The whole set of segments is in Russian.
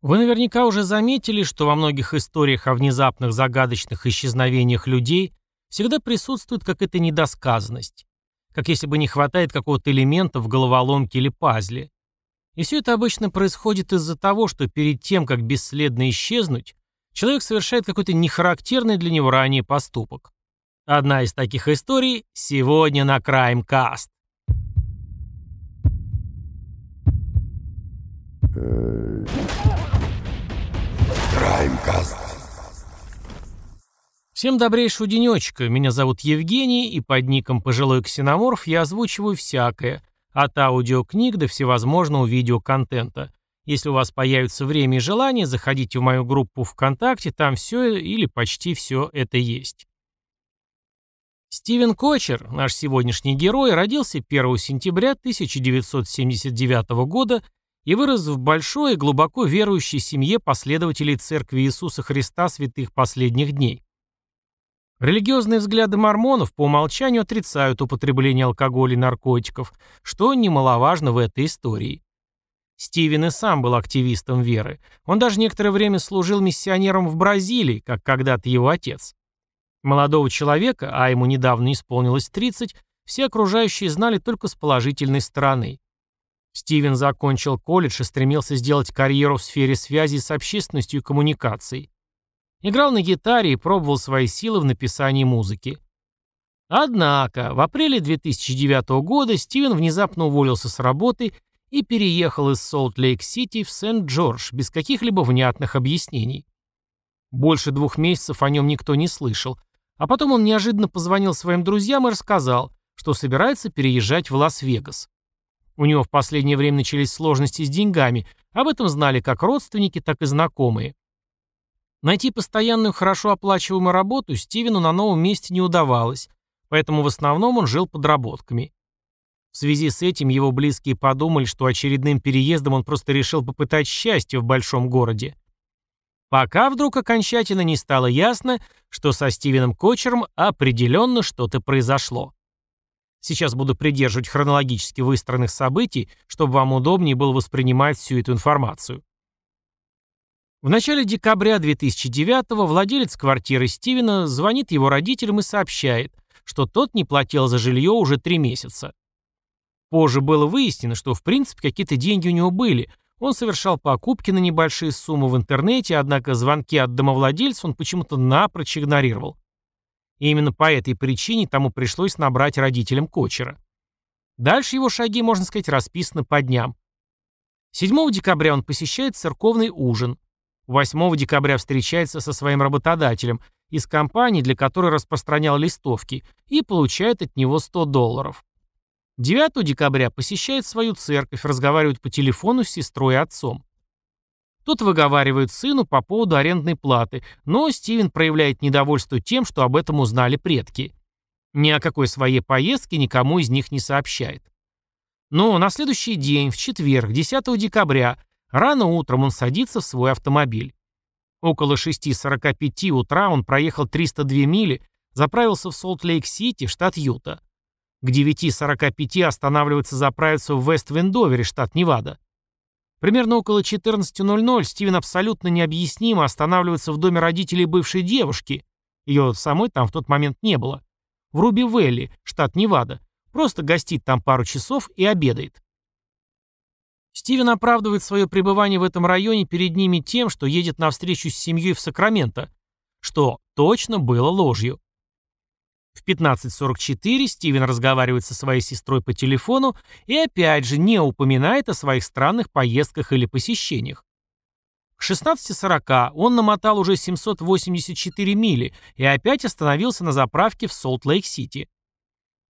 Вы наверняка уже заметили, что во многих историях о внезапных загадочных исчезновениях людей всегда присутствует какая-то недосказанность. Как если бы не хватает какого-то элемента в головоломке или пазле. И все это обычно происходит из-за того, что перед тем, как бесследно исчезнуть, человек совершает какой-то нехарактерный для него ранее поступок. Одна из таких историй сегодня на Crime Cast. Краймкаст. Всем добрейшего денечка. Меня зовут Евгений, и под ником «Пожилой ксеноморф» я озвучиваю всякое, от аудиокниг до всевозможного видеоконтента. Если у вас появится время и желание, заходите в мою группу ВКонтакте, там все или почти все это есть. Стивен Кочер, наш сегодняшний герой, родился 1 сентября 1979 года и вырос в большой и глубоко верующей семье последователей Церкви Иисуса Христа святых последних дней. Религиозные взгляды мормонов по умолчанию отрицают употребление алкоголя и наркотиков, что немаловажно в этой истории. Стивен и сам был активистом веры. Он даже некоторое время служил миссионером в Бразилии, как когда-то его отец. Молодого человека, а ему недавно исполнилось 30, все окружающие знали только с положительной стороны. Стивен закончил колледж и стремился сделать карьеру в сфере связи с общественностью и коммуникаций. Играл на гитаре и пробовал свои силы в написании музыки. Однако, в апреле 2009 года Стивен внезапно уволился с работы и переехал из Солт-Лейк-Сити в Сент-Джордж без каких-либо внятных объяснений. Больше двух месяцев о нем никто не слышал, а потом он неожиданно позвонил своим друзьям и рассказал, что собирается переезжать в Лас-Вегас. У него в последнее время начались сложности с деньгами, об этом знали как родственники, так и знакомые. Найти постоянную хорошо оплачиваемую работу Стивену на новом месте не удавалось, поэтому в основном он жил подработками. В связи с этим его близкие подумали, что очередным переездом он просто решил попытать счастье в большом городе. Пока вдруг окончательно не стало ясно, что со Стивеном Кочером определенно что-то произошло. Сейчас буду придерживать хронологически выстроенных событий, чтобы вам удобнее было воспринимать всю эту информацию. В начале декабря 2009-го владелец квартиры Стивена звонит его родителям и сообщает, что тот не платил за жилье уже три месяца. Позже было выяснено, что в принципе какие-то деньги у него были, он совершал покупки на небольшие суммы в интернете, однако звонки от домовладельца он почему-то напрочь игнорировал. И именно по этой причине тому пришлось набрать родителям кочера. Дальше его шаги, можно сказать, расписаны по дням. 7 декабря он посещает церковный ужин. 8 декабря встречается со своим работодателем из компании, для которой распространял листовки, и получает от него 100 долларов. 9 декабря посещает свою церковь, разговаривает по телефону с сестрой и отцом. Тот выговаривает сыну по поводу арендной платы, но Стивен проявляет недовольство тем, что об этом узнали предки. Ни о какой своей поездке никому из них не сообщает. Но на следующий день, в четверг, 10 декабря, рано утром он садится в свой автомобиль. Около 6.45 утра он проехал 302 мили, заправился в Солт-Лейк-Сити, штат Юта. К 9.45 останавливается заправиться в Вест-Вендовере, штат Невада. Примерно около 14.00 Стивен абсолютно необъяснимо останавливается в доме родителей бывшей девушки. Ее самой там в тот момент не было. В Руби-Вэлли, штат Невада. Просто гостит там пару часов и обедает. Стивен оправдывает свое пребывание в этом районе перед ними тем, что едет на встречу с семьей в Сакраменто, что точно было ложью. В 15.44 Стивен разговаривает со своей сестрой по телефону и опять же не упоминает о своих странных поездках или посещениях. К 16.40 он намотал уже 784 мили и опять остановился на заправке в Солт-Лейк-Сити.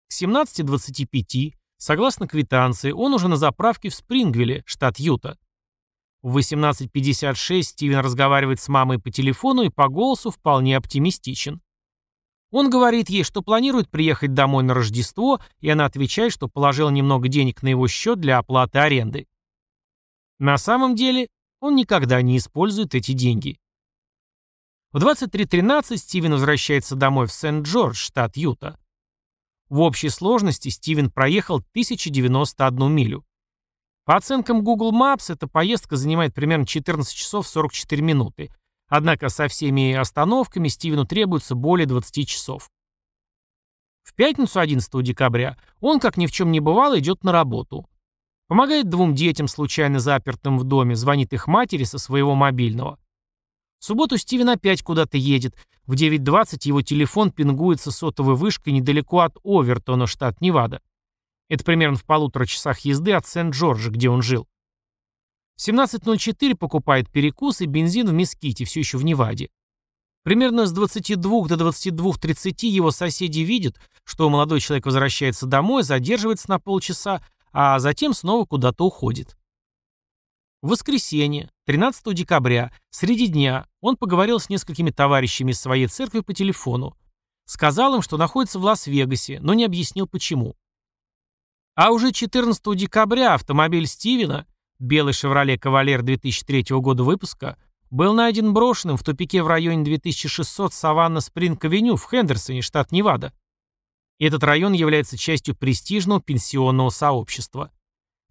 К 17.25, согласно квитанции, он уже на заправке в Спрингвилле, штат Юта. В 18.56 Стивен разговаривает с мамой по телефону и по голосу вполне оптимистичен. Он говорит ей, что планирует приехать домой на Рождество, и она отвечает, что положила немного денег на его счет для оплаты аренды. На самом деле, он никогда не использует эти деньги. В 23.13 Стивен возвращается домой в Сент-Джордж, штат Юта. В общей сложности Стивен проехал 1091 милю. По оценкам Google Maps, эта поездка занимает примерно 14 часов 44 минуты. Однако со всеми остановками Стивену требуется более 20 часов. В пятницу 11 декабря он, как ни в чем не бывало, идет на работу. Помогает двум детям, случайно запертым в доме, звонит их матери со своего мобильного. В субботу Стивен опять куда-то едет. В 9.20 его телефон пингует со сотовой вышкой недалеко от Овертона, штат Невада. Это примерно в полутора часах езды от Сент-Джорджа, где он жил. В 17.04 покупает перекус и бензин в Меските, все еще в Неваде. Примерно с 22 до 22.30 его соседи видят, что молодой человек возвращается домой, задерживается на полчаса, а затем снова куда-то уходит. В воскресенье, 13 декабря, среди дня, он поговорил с несколькими товарищами из своей церкви по телефону. Сказал им, что находится в Лас-Вегасе, но не объяснил почему. А уже 14 декабря автомобиль Стивена, белый «Шевроле Кавалер» 2003 года выпуска, был найден брошенным в тупике в районе 2600 Саванна Спринг-авеню в Хендерсоне, штат Невада. Этот район является частью престижного пенсионного сообщества.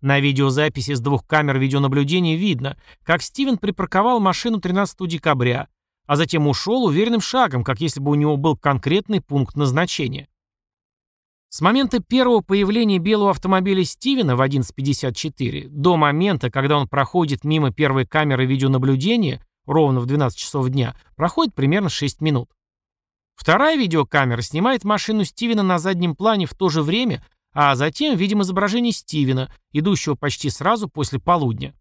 На видеозаписи с двух камер видеонаблюдения видно, как Стивен припарковал машину 13 декабря, а затем ушел уверенным шагом, как если бы у него был конкретный пункт назначения. С момента первого появления белого автомобиля Стивена в 11.54 до момента, когда он проходит мимо первой камеры видеонаблюдения, ровно в 12 часов дня, проходит примерно 6 минут. Вторая видеокамера снимает машину Стивена на заднем плане в то же время, а затем видим изображение Стивена, идущего почти сразу после полудня.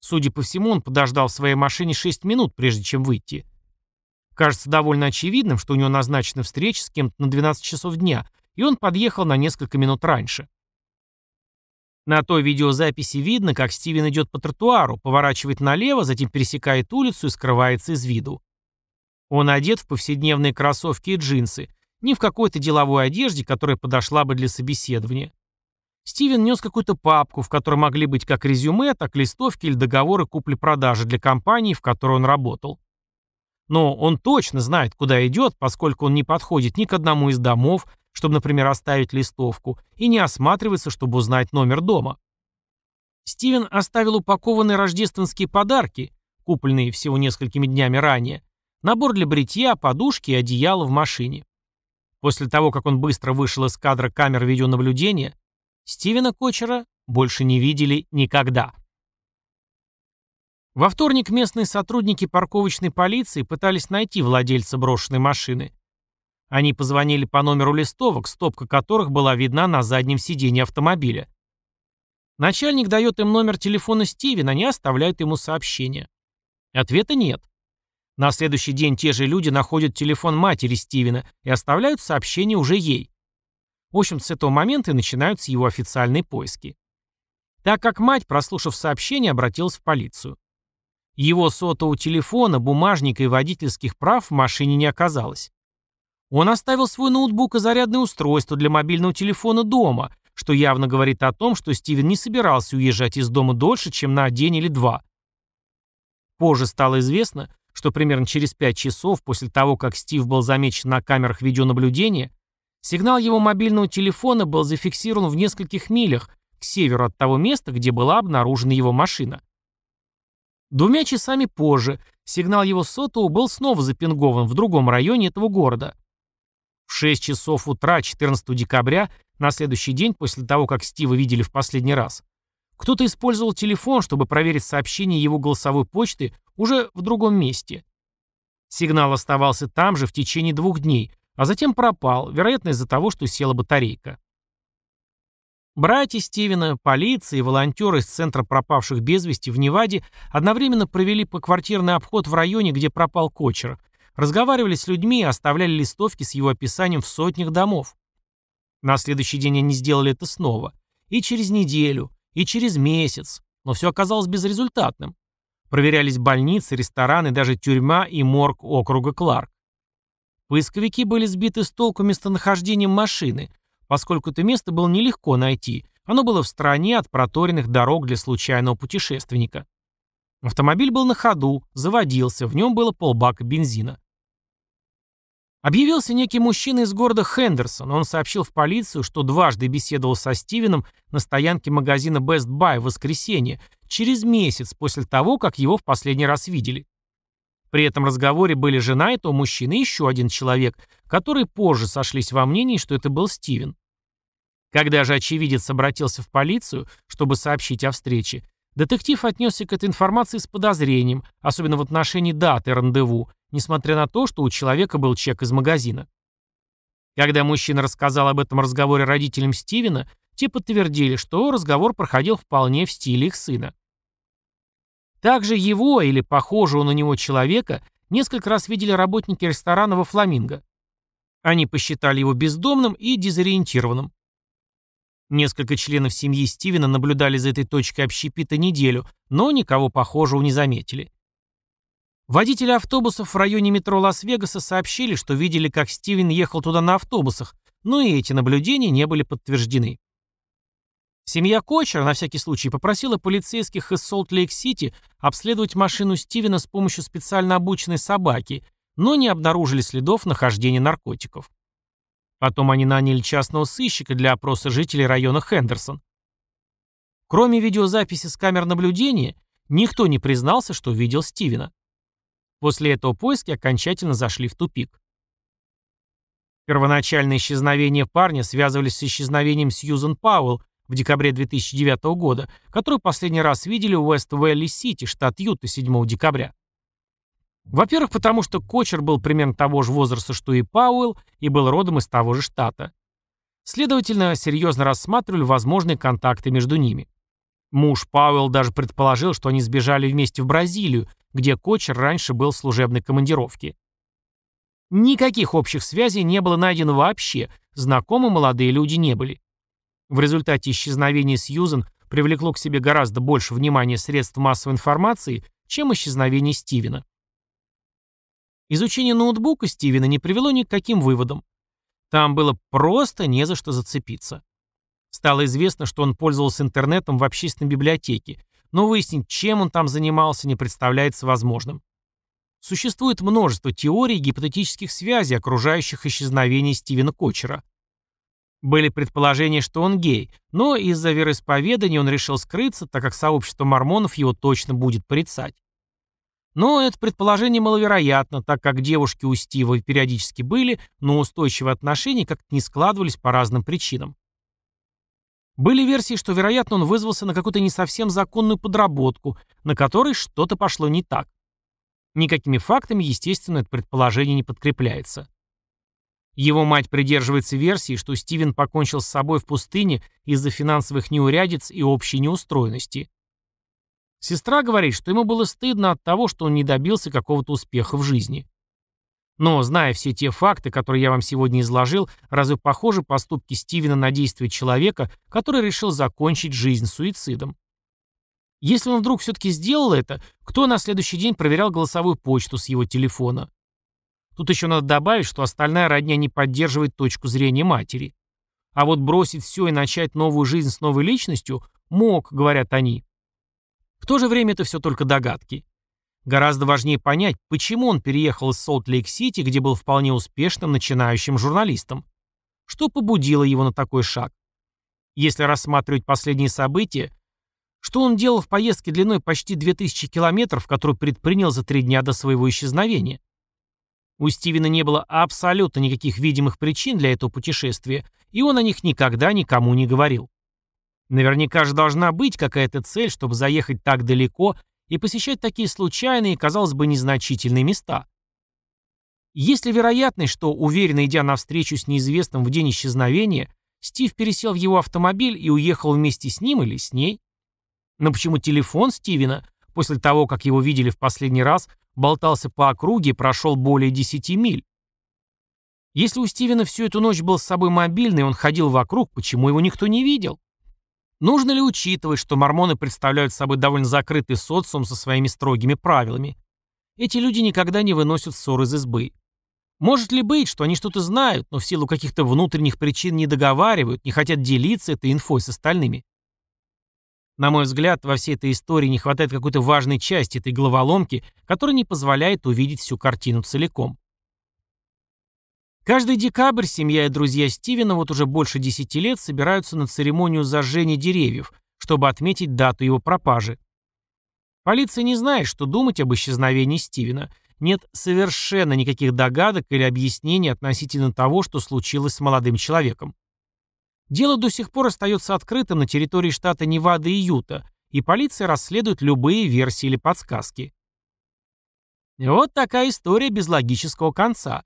Судя по всему, он подождал в своей машине 6 минут, прежде чем выйти. Кажется довольно очевидным, что у него назначена встреча с кем-то на 12 часов дня, и он подъехал на несколько минут раньше. На той видеозаписи видно, как Стивен идет по тротуару, поворачивает налево, затем пересекает улицу и скрывается из виду. Он одет в повседневные кроссовки и джинсы, не в какой-то деловой одежде, которая подошла бы для собеседования. Стивен нес какую-то папку, в которой могли быть как резюме, так листовки или договоры купли-продажи для компании, в которой он работал. Но он точно знает, куда идет, поскольку он не подходит ни к одному из домов, чтобы, например, оставить листовку, и не осматривается, чтобы узнать номер дома. Стивен оставил упакованные рождественские подарки, купленные всего несколькими днями ранее, Набор для бритья, подушки и одеяло в машине. После того, как он быстро вышел из кадра камер видеонаблюдения, Стивена Кочера больше не видели никогда. Во вторник местные сотрудники парковочной полиции пытались найти владельца брошенной машины. Они позвонили по номеру листовок, стопка которых была видна на заднем сиденье автомобиля. Начальник дает им номер телефона Стивена, они оставляют ему сообщение. Ответа нет. На следующий день те же люди находят телефон матери Стивена и оставляют сообщение уже ей. В общем, с этого момента и начинаются его официальные поиски. Так как мать, прослушав сообщение, обратилась в полицию. Его сотового телефона, бумажника и водительских прав в машине не оказалось. Он оставил свой ноутбук и зарядное устройство для мобильного телефона дома, что явно говорит о том, что Стивен не собирался уезжать из дома дольше, чем на день или два. Позже стало известно, что примерно через 5 часов после того, как Стив был замечен на камерах видеонаблюдения, сигнал его мобильного телефона был зафиксирован в нескольких милях к северу от того места, где была обнаружена его машина. Двумя часами позже сигнал его сотового был снова запингован в другом районе этого города. В 6 часов утра 14 декабря, на следующий день после того, как Стива видели в последний раз, кто-то использовал телефон, чтобы проверить сообщение его голосовой почты уже в другом месте. Сигнал оставался там же в течение двух дней, а затем пропал, вероятно из-за того, что села батарейка. Братья Стивена, полиция и волонтеры из Центра пропавших без вести в Неваде одновременно провели поквартирный обход в районе, где пропал Кочер, разговаривали с людьми и оставляли листовки с его описанием в сотнях домов. На следующий день они сделали это снова. И через неделю, и через месяц, но все оказалось безрезультатным. Проверялись больницы, рестораны, даже тюрьма и морг округа Кларк. Поисковики были сбиты с толку местонахождением машины, поскольку это место было нелегко найти, оно было в стороне от проторенных дорог для случайного путешественника. Автомобиль был на ходу, заводился, в нем было полбака бензина. Объявился некий мужчина из города Хендерсон. Он сообщил в полицию, что дважды беседовал со Стивеном на стоянке магазина Best Buy в воскресенье, через месяц после того, как его в последний раз видели. При этом разговоре были жена этого мужчины и еще один человек, которые позже сошлись во мнении, что это был Стивен. Когда же очевидец обратился в полицию, чтобы сообщить о встрече, детектив отнесся к этой информации с подозрением, особенно в отношении даты рандеву, несмотря на то, что у человека был чек из магазина. Когда мужчина рассказал об этом разговоре родителям Стивена, те подтвердили, что разговор проходил вполне в стиле их сына. Также его или похожего на него человека несколько раз видели работники ресторана во Фламинго. Они посчитали его бездомным и дезориентированным. Несколько членов семьи Стивена наблюдали за этой точкой общепита неделю, но никого похожего не заметили. Водители автобусов в районе метро Лас-Вегаса сообщили, что видели, как Стивен ехал туда на автобусах, но и эти наблюдения не были подтверждены. Семья Кочера на всякий случай попросила полицейских из Солт-Лейк-Сити обследовать машину Стивена с помощью специально обученной собаки, но не обнаружили следов нахождения наркотиков. Потом они наняли частного сыщика для опроса жителей района Хендерсон. Кроме видеозаписи с камер наблюдения, никто не признался, что видел Стивена. После этого поиски окончательно зашли в тупик. Первоначальное исчезновение парня связывались с исчезновением Сьюзен Пауэлл в декабре 2009 года, которую последний раз видели в Уэст-Вэлли-Сити, штат Юта, 7 декабря. Во-первых, потому что Кочер был примерно того же возраста, что и Пауэлл, и был родом из того же штата. Следовательно, серьезно рассматривали возможные контакты между ними. Муж Пауэлл даже предположил, что они сбежали вместе в Бразилию, где Кочер раньше был в служебной командировке. Никаких общих связей не было найдено вообще, знакомы молодые люди не были. В результате исчезновения Сьюзен привлекло к себе гораздо больше внимания средств массовой информации, чем исчезновение Стивена. Изучение ноутбука Стивена не привело ни к каким выводам. Там было просто не за что зацепиться. Стало известно, что он пользовался интернетом в общественной библиотеке, но выяснить, чем он там занимался, не представляется возможным. Существует множество теорий и гипотетических связей, окружающих исчезновение Стивена Кочера. Были предположения, что он гей, но из-за вероисповедания он решил скрыться, так как сообщество мормонов его точно будет порицать. Но это предположение маловероятно, так как девушки у Стива периодически были, но устойчивые отношения как-то не складывались по разным причинам. Были версии, что, вероятно, он вызвался на какую-то не совсем законную подработку, на которой что-то пошло не так. Никакими фактами, естественно, это предположение не подкрепляется. Его мать придерживается версии, что Стивен покончил с собой в пустыне из-за финансовых неурядиц и общей неустроенности. Сестра говорит, что ему было стыдно от того, что он не добился какого-то успеха в жизни. Но, зная все те факты, которые я вам сегодня изложил, разве похожи поступки Стивена на действия человека, который решил закончить жизнь суицидом? Если он вдруг все-таки сделал это, кто на следующий день проверял голосовую почту с его телефона? Тут еще надо добавить, что остальная родня не поддерживает точку зрения матери. А вот бросить все и начать новую жизнь с новой личностью мог, говорят они. В то же время это все только догадки. Гораздо важнее понять, почему он переехал из Солт-Лейк-Сити, где был вполне успешным начинающим журналистом. Что побудило его на такой шаг? Если рассматривать последние события, что он делал в поездке длиной почти 2000 километров, которую предпринял за три дня до своего исчезновения? У Стивена не было абсолютно никаких видимых причин для этого путешествия, и он о них никогда никому не говорил. Наверняка же должна быть какая-то цель, чтобы заехать так далеко и посещать такие случайные, казалось бы, незначительные места. Есть ли вероятность, что, уверенно идя навстречу с неизвестным в день исчезновения, Стив пересел в его автомобиль и уехал вместе с ним или с ней? Но почему телефон Стивена, после того, как его видели в последний раз, болтался по округе и прошел более 10 миль? Если у Стивена всю эту ночь был с собой мобильный, он ходил вокруг, почему его никто не видел? Нужно ли учитывать, что мормоны представляют собой довольно закрытый социум со своими строгими правилами? Эти люди никогда не выносят ссор из избы. Может ли быть, что они что-то знают, но в силу каких-то внутренних причин не договаривают, не хотят делиться этой инфой с остальными? На мой взгляд, во всей этой истории не хватает какой-то важной части этой головоломки, которая не позволяет увидеть всю картину целиком. Каждый декабрь семья и друзья Стивена вот уже больше десяти лет собираются на церемонию зажжения деревьев, чтобы отметить дату его пропажи. Полиция не знает, что думать об исчезновении Стивена. Нет совершенно никаких догадок или объяснений относительно того, что случилось с молодым человеком. Дело до сих пор остается открытым на территории штата Невада и Юта, и полиция расследует любые версии или подсказки. Вот такая история без логического конца.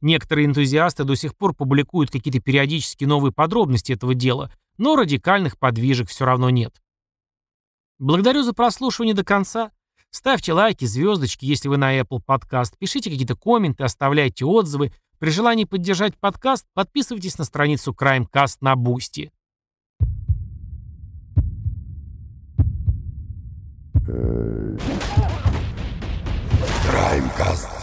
Некоторые энтузиасты до сих пор публикуют какие-то периодически новые подробности этого дела, но радикальных подвижек все равно нет. Благодарю за прослушивание до конца. Ставьте лайки, звездочки, если вы на Apple Podcast, пишите какие-то комменты, оставляйте отзывы. При желании поддержать подкаст, подписывайтесь на страницу Crimecast на Boosty. Crimecast.